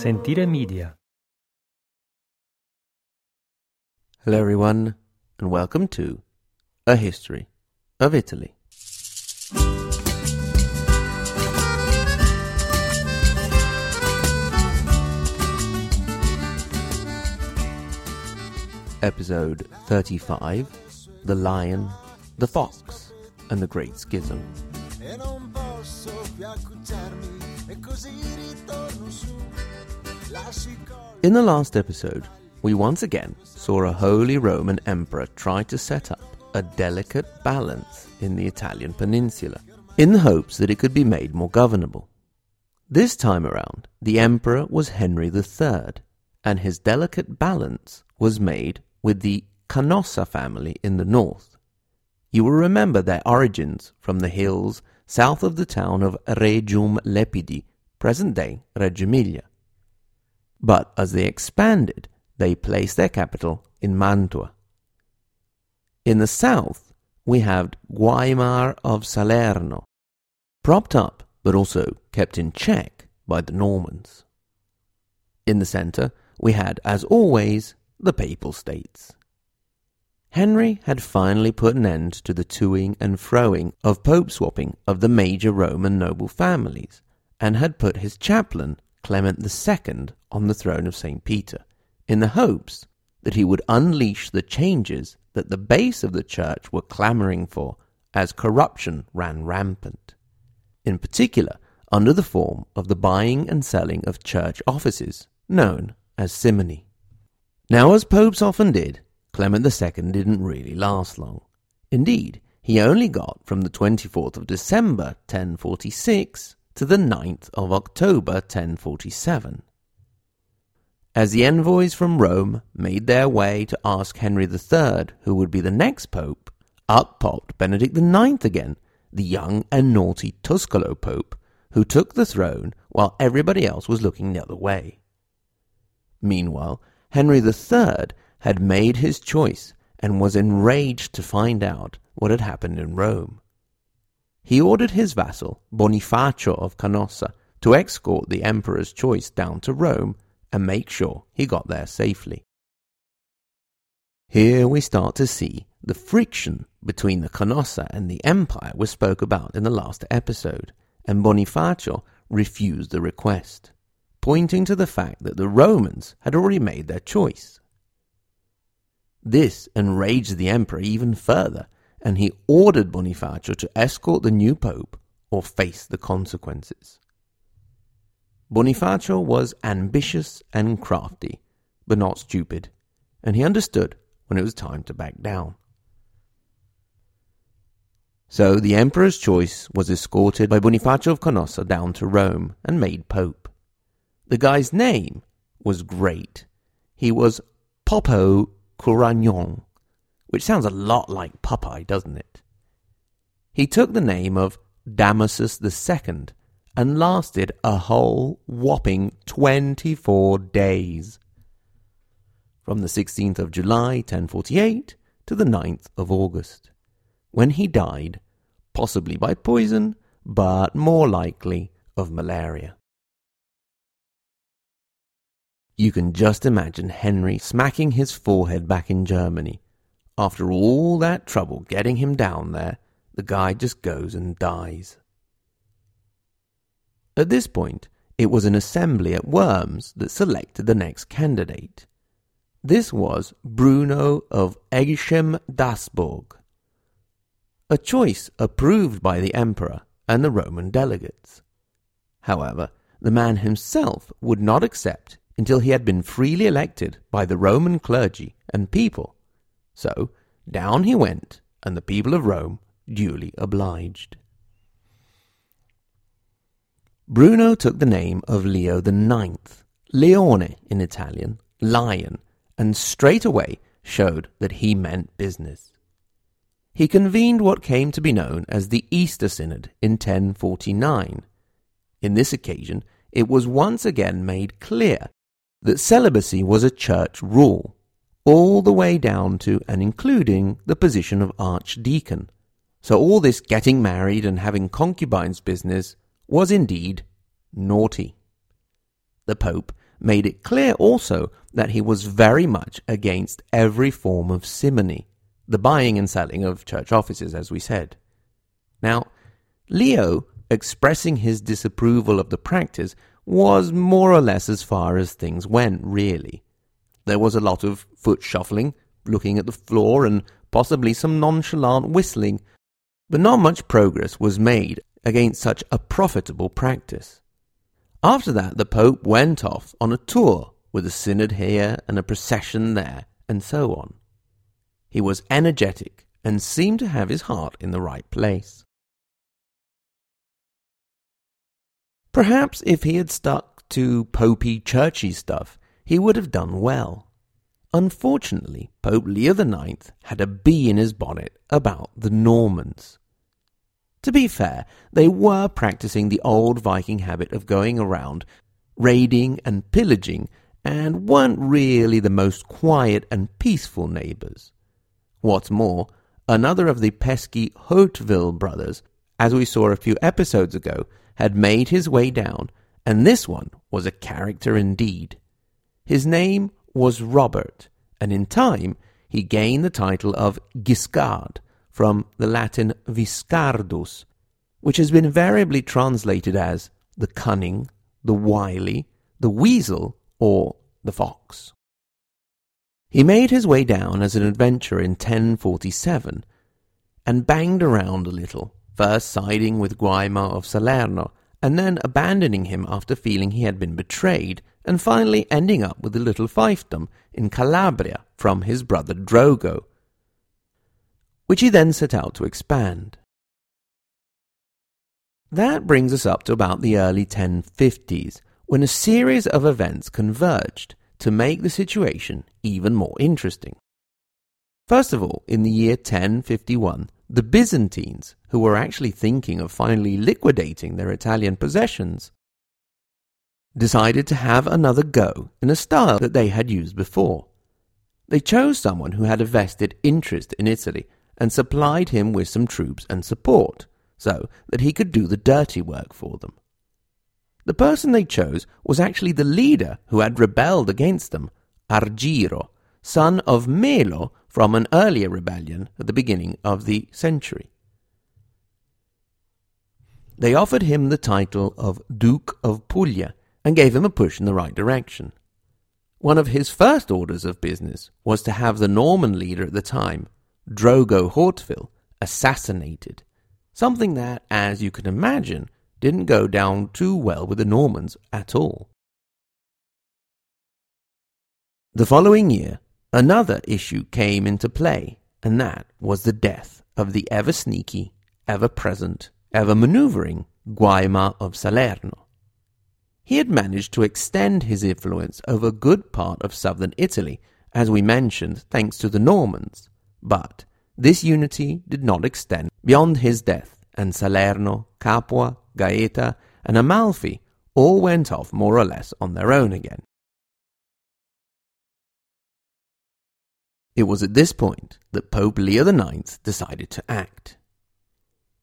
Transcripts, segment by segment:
Sentire Media. Hello, everyone, and welcome to A History of Italy. Episode 35 The Lion, the Fox, and the Great Schism. In the last episode, we once again saw a Holy Roman Emperor try to set up a delicate balance in the Italian peninsula, in the hopes that it could be made more governable. This time around, the Emperor was Henry III, and his delicate balance was made with the Canossa family in the north. You will remember their origins from the hills south of the town of Regium Lepidi, present day Reggio Emilia. But as they expanded, they placed their capital in Mantua. In the south, we have Guaimar of Salerno, propped up but also kept in check by the Normans. In the center, we had, as always, the Papal States. Henry had finally put an end to the toing and froing of pope swapping of the major Roman noble families, and had put his chaplain, Clement II, on the throne of St. Peter, in the hopes that he would unleash the changes that the base of the church were clamoring for as corruption ran rampant. In particular, under the form of the buying and selling of church offices, known as simony. Now, as popes often did, Clement II didn't really last long. Indeed, he only got from the 24th of December 1046 to the 9th of October 1047. As the envoys from Rome made their way to ask Henry III who would be the next pope, up popped Benedict IX again, the young and naughty Tuscolo pope, who took the throne while everybody else was looking the other way. Meanwhile, Henry III had made his choice and was enraged to find out what had happened in Rome. He ordered his vassal, Bonifacio of Canossa, to escort the emperor's choice down to Rome and make sure he got there safely. Here we start to see the friction between the Canossa and the empire we spoke about in the last episode, and Bonifacio refused the request, pointing to the fact that the Romans had already made their choice. This enraged the emperor even further, and he ordered Bonifacio to escort the new pope or face the consequences. Bonifacio was ambitious and crafty, but not stupid, and he understood when it was time to back down. So the emperor's choice was escorted by Bonifacio of Canossa down to Rome and made pope. The guy's name was great. He was Poppo Couragnon, which sounds a lot like Popeye, doesn't it? He took the name of Damasus II and lasted a whole whopping 24 days. From the 16th of July 1048 to the 9th of August, when he died, possibly by poison, but more likely of malaria. You can just imagine Henry smacking his forehead back in Germany. After all that trouble getting him down there, the guy just goes and dies. At this point, it was an assembly at Worms that selected the next candidate. This was Bruno of Egisheim Dagsburg, a choice approved by the emperor and the Roman delegates. However, the man himself would not accept until he had been freely elected by the Roman clergy and people. So down he went, and the people of Rome duly obliged. Bruno took the name of Leo IX, Leone in Italian, lion, and straightway showed that he meant business. He convened what came to be known as the Easter Synod in 1049. In this occasion, it was once again made clear that celibacy was a church rule, all the way down to and including the position of archdeacon. So all this getting married and having concubines business was indeed naughty. The Pope made it clear also that he was very much against every form of simony, the buying and selling of church offices, as we said. Now, Leo, expressing his disapproval of the practice, was more or less as far as things went, really. There was a lot of foot shuffling, looking at the floor, and possibly some nonchalant whistling, but not much progress was made against such a profitable practice. After that, the Pope went off on a tour with a synod here and a procession there, and so on. He was energetic and seemed to have his heart in the right place. Perhaps if he had stuck to popey churchy stuff, he would have done well. Unfortunately, Pope Leo IX had a bee in his bonnet about the Normans. To be fair, they were practicing the old Viking habit of going around, raiding and pillaging, and weren't really the most quiet and peaceful neighbors. What's more, another of the pesky Hauteville brothers, as we saw a few episodes ago, had made his way down, and this one was a character indeed. His name was Robert, and in time he gained the title of Guiscard, from the Latin viscardus, which has been variably translated as the cunning, the wily, the weasel, or the fox. He made his way down as an adventurer in 1047 and banged around a little, first siding with Guaimar of Salerno and then abandoning him after feeling he had been betrayed, and finally ending up with a little fiefdom in Calabria from his brother Drogo, which he then set out to expand. That brings us up to about the early 1050s, when a series of events converged to make the situation even more interesting. First of all, in the year 1051, the Byzantines, who were actually thinking of finally liquidating their Italian possessions, decided to have another go in a style that they had used before. They chose someone who had a vested interest in Italy and supplied him with some troops and support, so that he could do the dirty work for them. The person they chose was actually the leader who had rebelled against them, Argiro, son of Melo from an earlier rebellion at the beginning of the century. They offered him the title of Duke of Puglia and gave him a push in the right direction. One of his first orders of business was to have the Norman leader at the time, Drogo Hauteville, assassinated, something that, as you can imagine, didn't go down too well with the Normans at all. The following year, Another issue came into play, and that was the death of the ever sneaky, ever present, ever maneuvering Guaimar of Salerno. He had managed to extend his influence over a good part of southern Italy, as we mentioned, thanks to the Normans. But this unity did not extend beyond his death, and Salerno, Capua, Gaeta, and Amalfi all went off more or less on their own again. It was at this point that Pope Leo IX decided to act.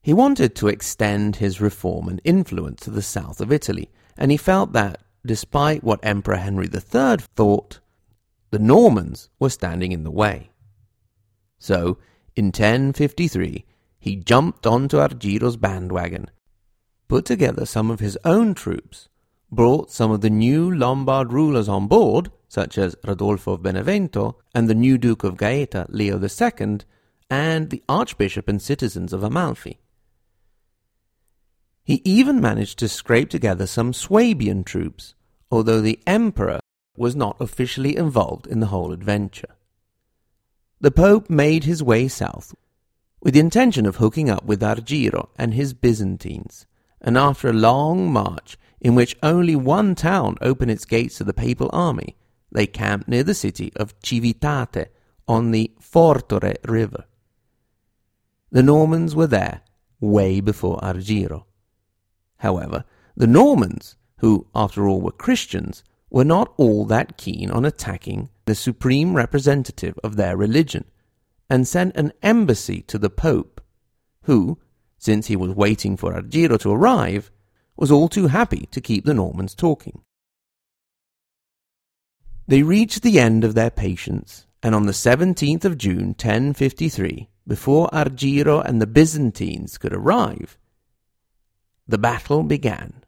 He wanted to extend his reform and influence to the south of Italy, and he felt that, despite what Emperor Henry III thought, the Normans were standing in the way. So, in 1053, he jumped onto Argiro's bandwagon, put together some of his own troops, brought some of the new Lombard rulers on board, such as Rodolfo of Benevento and the new Duke of Gaeta, Leo II, and the Archbishop and citizens of Amalfi. He even managed to scrape together some Swabian troops, although the Emperor was not officially involved in the whole adventure. The Pope made his way south with the intention of hooking up with Argiro and his Byzantines, and after a long march in which only one town opened its gates to the papal army, they camped near the city of Civitate on the Fortore River. The Normans were there way before Argiro. However, the Normans, who after all were Christians, were not all that keen on attacking the supreme representative of their religion, and sent an embassy to the Pope, who, since he was waiting for Argiro to arrive, was all too happy to keep the Normans talking. They reached the end of their patience, and on the 17th of June 1053, before Argiro and the Byzantines could arrive, the battle began.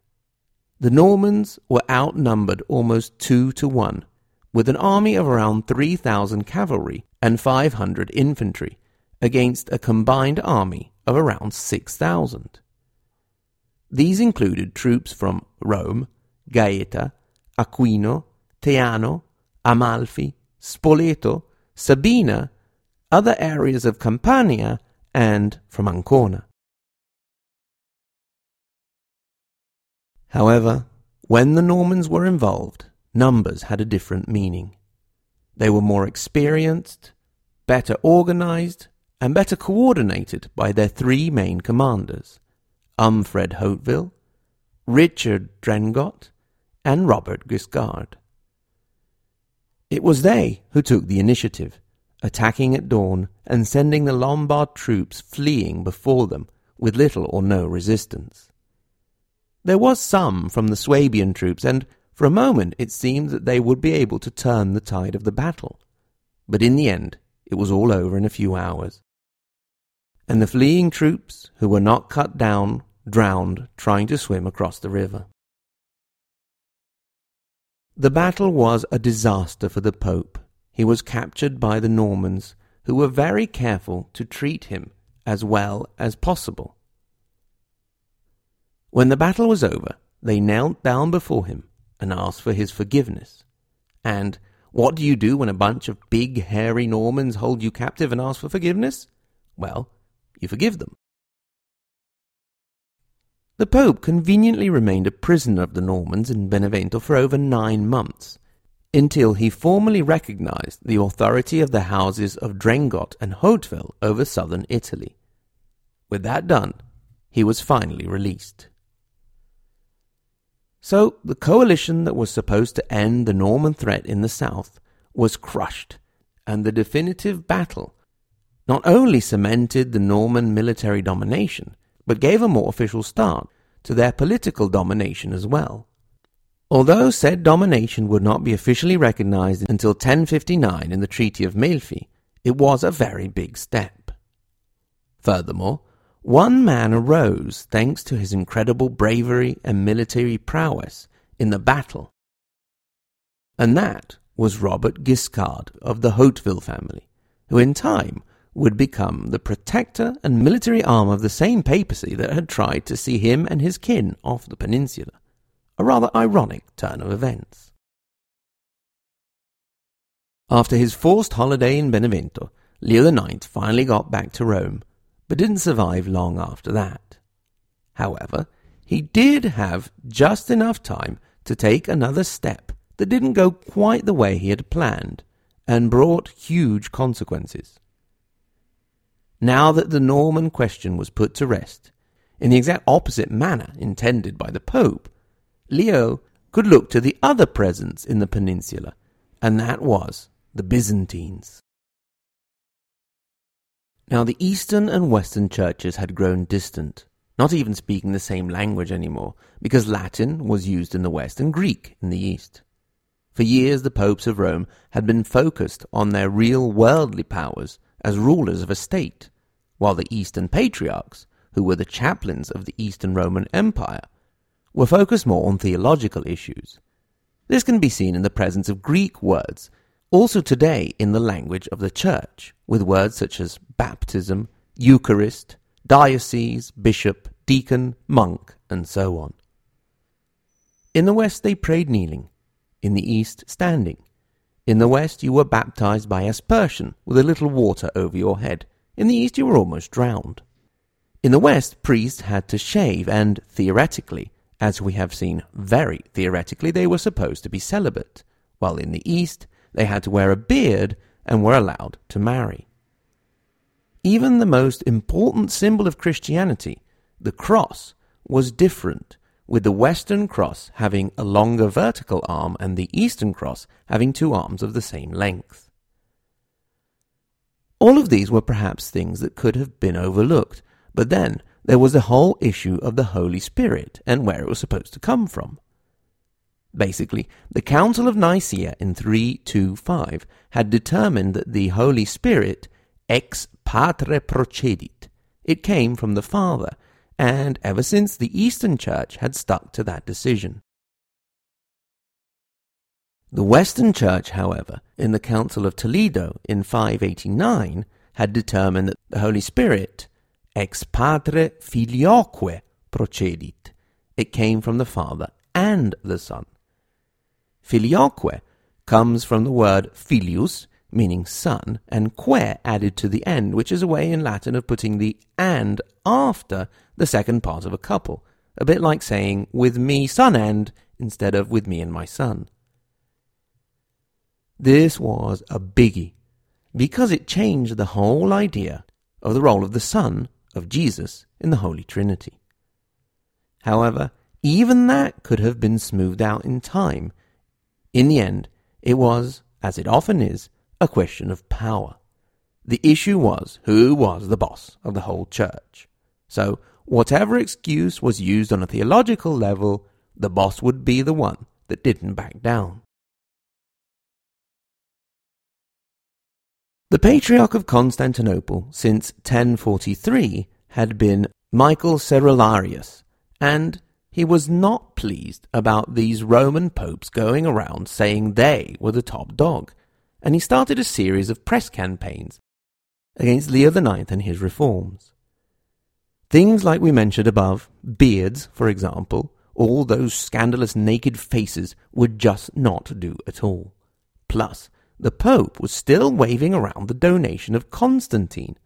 The Normans were outnumbered almost two to one, with an army of around 3,000 cavalry and 500 infantry, against a combined army of around 6,000. These included troops from Rome, Gaeta, Aquino, Teano, Amalfi, Spoleto, Sabina, other areas of Campania, and from Ancona. However, when the Normans were involved, numbers had a different meaning. They were more experienced, better organized, and better coordinated by their three main commanders Umfred Hauteville, Richard Drengot, and Robert Guiscard. It was they who took the initiative, attacking at dawn and sending the Lombard troops fleeing before them with little or no resistance. There was some from the Swabian troops, and for a moment it seemed that they would be able to turn the tide of the battle. But in the end, it was all over in a few hours. And the fleeing troops, who were not cut down, drowned trying to swim across the river. The battle was a disaster for the Pope. He was captured by the Normans, who were very careful to treat him as well as possible. When the battle was over, they knelt down before him and asked for his forgiveness. And what do you do when a bunch of big, hairy Normans hold you captive and ask for forgiveness? Well, you forgive them. The Pope conveniently remained a prisoner of the Normans in Benevento for over nine months, until he formally recognized the authority of the houses of Drengot and Hauteville over southern Italy. With that done, he was finally released. So the coalition that was supposed to end the Norman threat in the south was crushed, and the definitive battle not only cemented the Norman military domination, but gave a more official start to their political domination as well. Although said domination would not be officially recognized until 1059 in the Treaty of Melfi, it was a very big step. Furthermore, one man arose thanks to his incredible bravery and military prowess in the battle, and that was Robert Guiscard of the Hauteville family, who in time would become the protector and military arm of the same papacy that had tried to see him and his kin off the peninsula. A rather ironic turn of events. After his forced holiday in Benevento, Leo IX finally got back to Rome, but didn't survive long after that. However, he did have just enough time to take another step that didn't go quite the way he had planned and brought huge consequences. Now that the Norman question was put to rest, in the exact opposite manner intended by the Pope, Leo could look to the other presence in the peninsula, and that was the Byzantines. Now, the Eastern and Western churches had grown distant, not even speaking the same language anymore, because Latin was used in the West and Greek in the East. For years, the popes of Rome had been focused on their real worldly powers as rulers of a state, while the Eastern patriarchs, who were the chaplains of the Eastern Roman Empire, were focused more on theological issues. This can be seen in the presence of Greek words, also today in the language of the Church, with words such as baptism, Eucharist, diocese, bishop, deacon, monk, and so on. In the West, they prayed kneeling. In the East, standing. In the West, you were baptized by aspersion, with a little water over your head. In the East, you were almost drowned. In the West, priests had to shave, and theoretically, as we have seen very theoretically, they were supposed to be celibate, while in the East, they had to wear a beard and were allowed to marry. Even the most important symbol of Christianity, the cross, was different with the Western Cross having a longer vertical arm and the Eastern Cross having two arms of the same length. All of these were perhaps things that could have been overlooked, but then there was the whole issue of the Holy Spirit and where it was supposed to come from. Basically, the Council of Nicaea in 325 had determined that the Holy Spirit ex patre procedit. It came from the Father, and ever since the Eastern Church had stuck to that decision. The Western Church, however, in the Council of Toledo in 589, had determined that the Holy Spirit, ex patre filioque procedit, it came from the Father and the Son. Filioque comes from the word filius, meaning son, and que added to the end, which is a way in Latin of putting the and after the second part of a couple, a bit like saying with me son and instead of with me and my son. This was a biggie because it changed the whole idea of the role of the Son of Jesus in the Holy Trinity. However, even that could have been smoothed out in time. In the end, it was, as it often is, a question of power. The issue was who was the boss of the whole church. So, whatever excuse was used on a theological level, the boss would be the one that didn't back down. The Patriarch of Constantinople since 1043 had been Michael Cerularius, and he was not pleased about these Roman popes going around saying they were the top dog, and he started a series of press campaigns against Leo IX and his reforms. Things like we mentioned above, beards, for example, all those scandalous naked faces would just not do at all. Plus, the Pope was still waving around the donation of Constantine,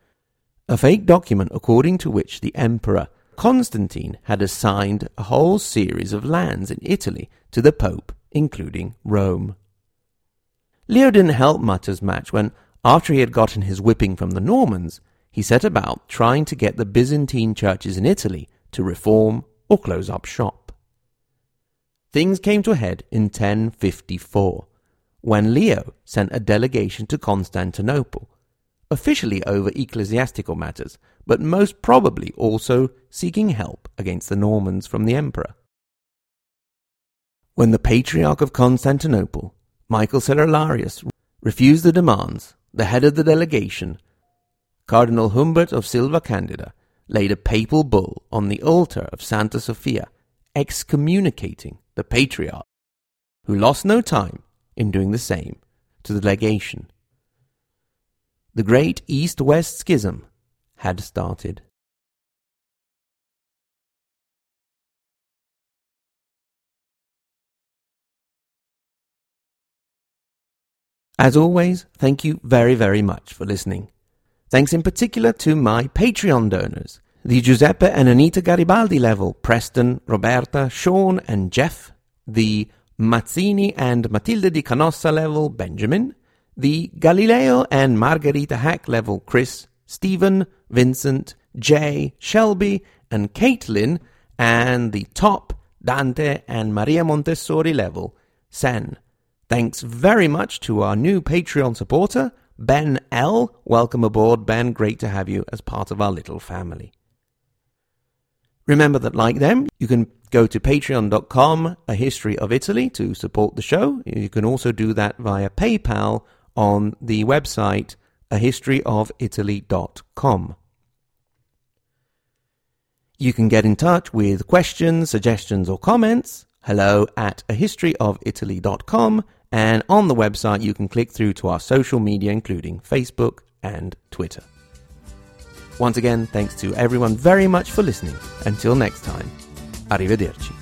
a fake document according to which the Emperor Constantine had assigned a whole series of lands in Italy to the Pope, including Rome. Leo didn't help matters much when, after he had gotten his whipping from the Normans, he set about trying to get the Byzantine churches in Italy to reform or close up shop. Things came to a head in 1054 when Leo sent a delegation to Constantinople, officially over ecclesiastical matters, but most probably also seeking help against the Normans from the emperor. When the Patriarch of Constantinople, Michael Cerularius, refused the demands, the head of the delegation, Cardinal Humbert of Silva Candida, laid a papal bull on the altar of Santa Sophia, excommunicating the Patriarch, who lost no time in doing the same to the legation. The great East West Schism had started. As always, thank you very, very much for listening. Thanks in particular to my Patreon donors, the Giuseppe and Anita Garibaldi level, Preston, Roberta, Sean, and Jeff, the Mazzini and Matilda di Canossa level Benjamin, the Galileo and Margherita Hack level Chris, Stephen, Vincent, Jay, Shelby, and Caitlin, and the top Dante and Maria Montessori level Sen. Thanks very much to our new Patreon supporter, Ben L. Welcome aboard, Ben. Great to have you as part of our little family. Remember that, like them, you can go to patreon.com, a history of Italy, to support the show. You can also do that via PayPal on the website, a historyofitaly.com. You can get in touch with questions, suggestions, or comments. Hello at a historyofitaly.com. And on the website, you can click through to our social media, including Facebook and Twitter. Once again, thanks to everyone very much for listening. Until next time, arrivederci.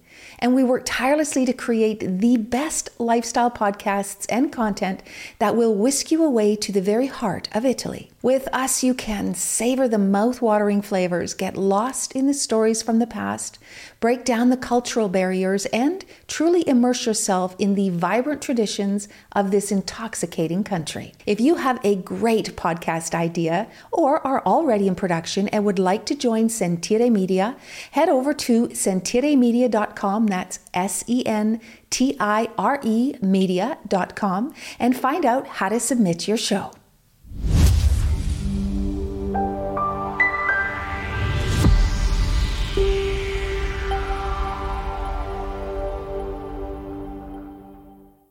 and we work tirelessly to create the best lifestyle podcasts and content that will whisk you away to the very heart of Italy. With us, you can savor the mouth-watering flavors, get lost in the stories from the past, break down the cultural barriers, and truly immerse yourself in the vibrant traditions of this intoxicating country. If you have a great podcast idea or are already in production and would like to join Sentire Media, head over to sentiremedia.com, that's S E N T I R E media.com, and find out how to submit your show.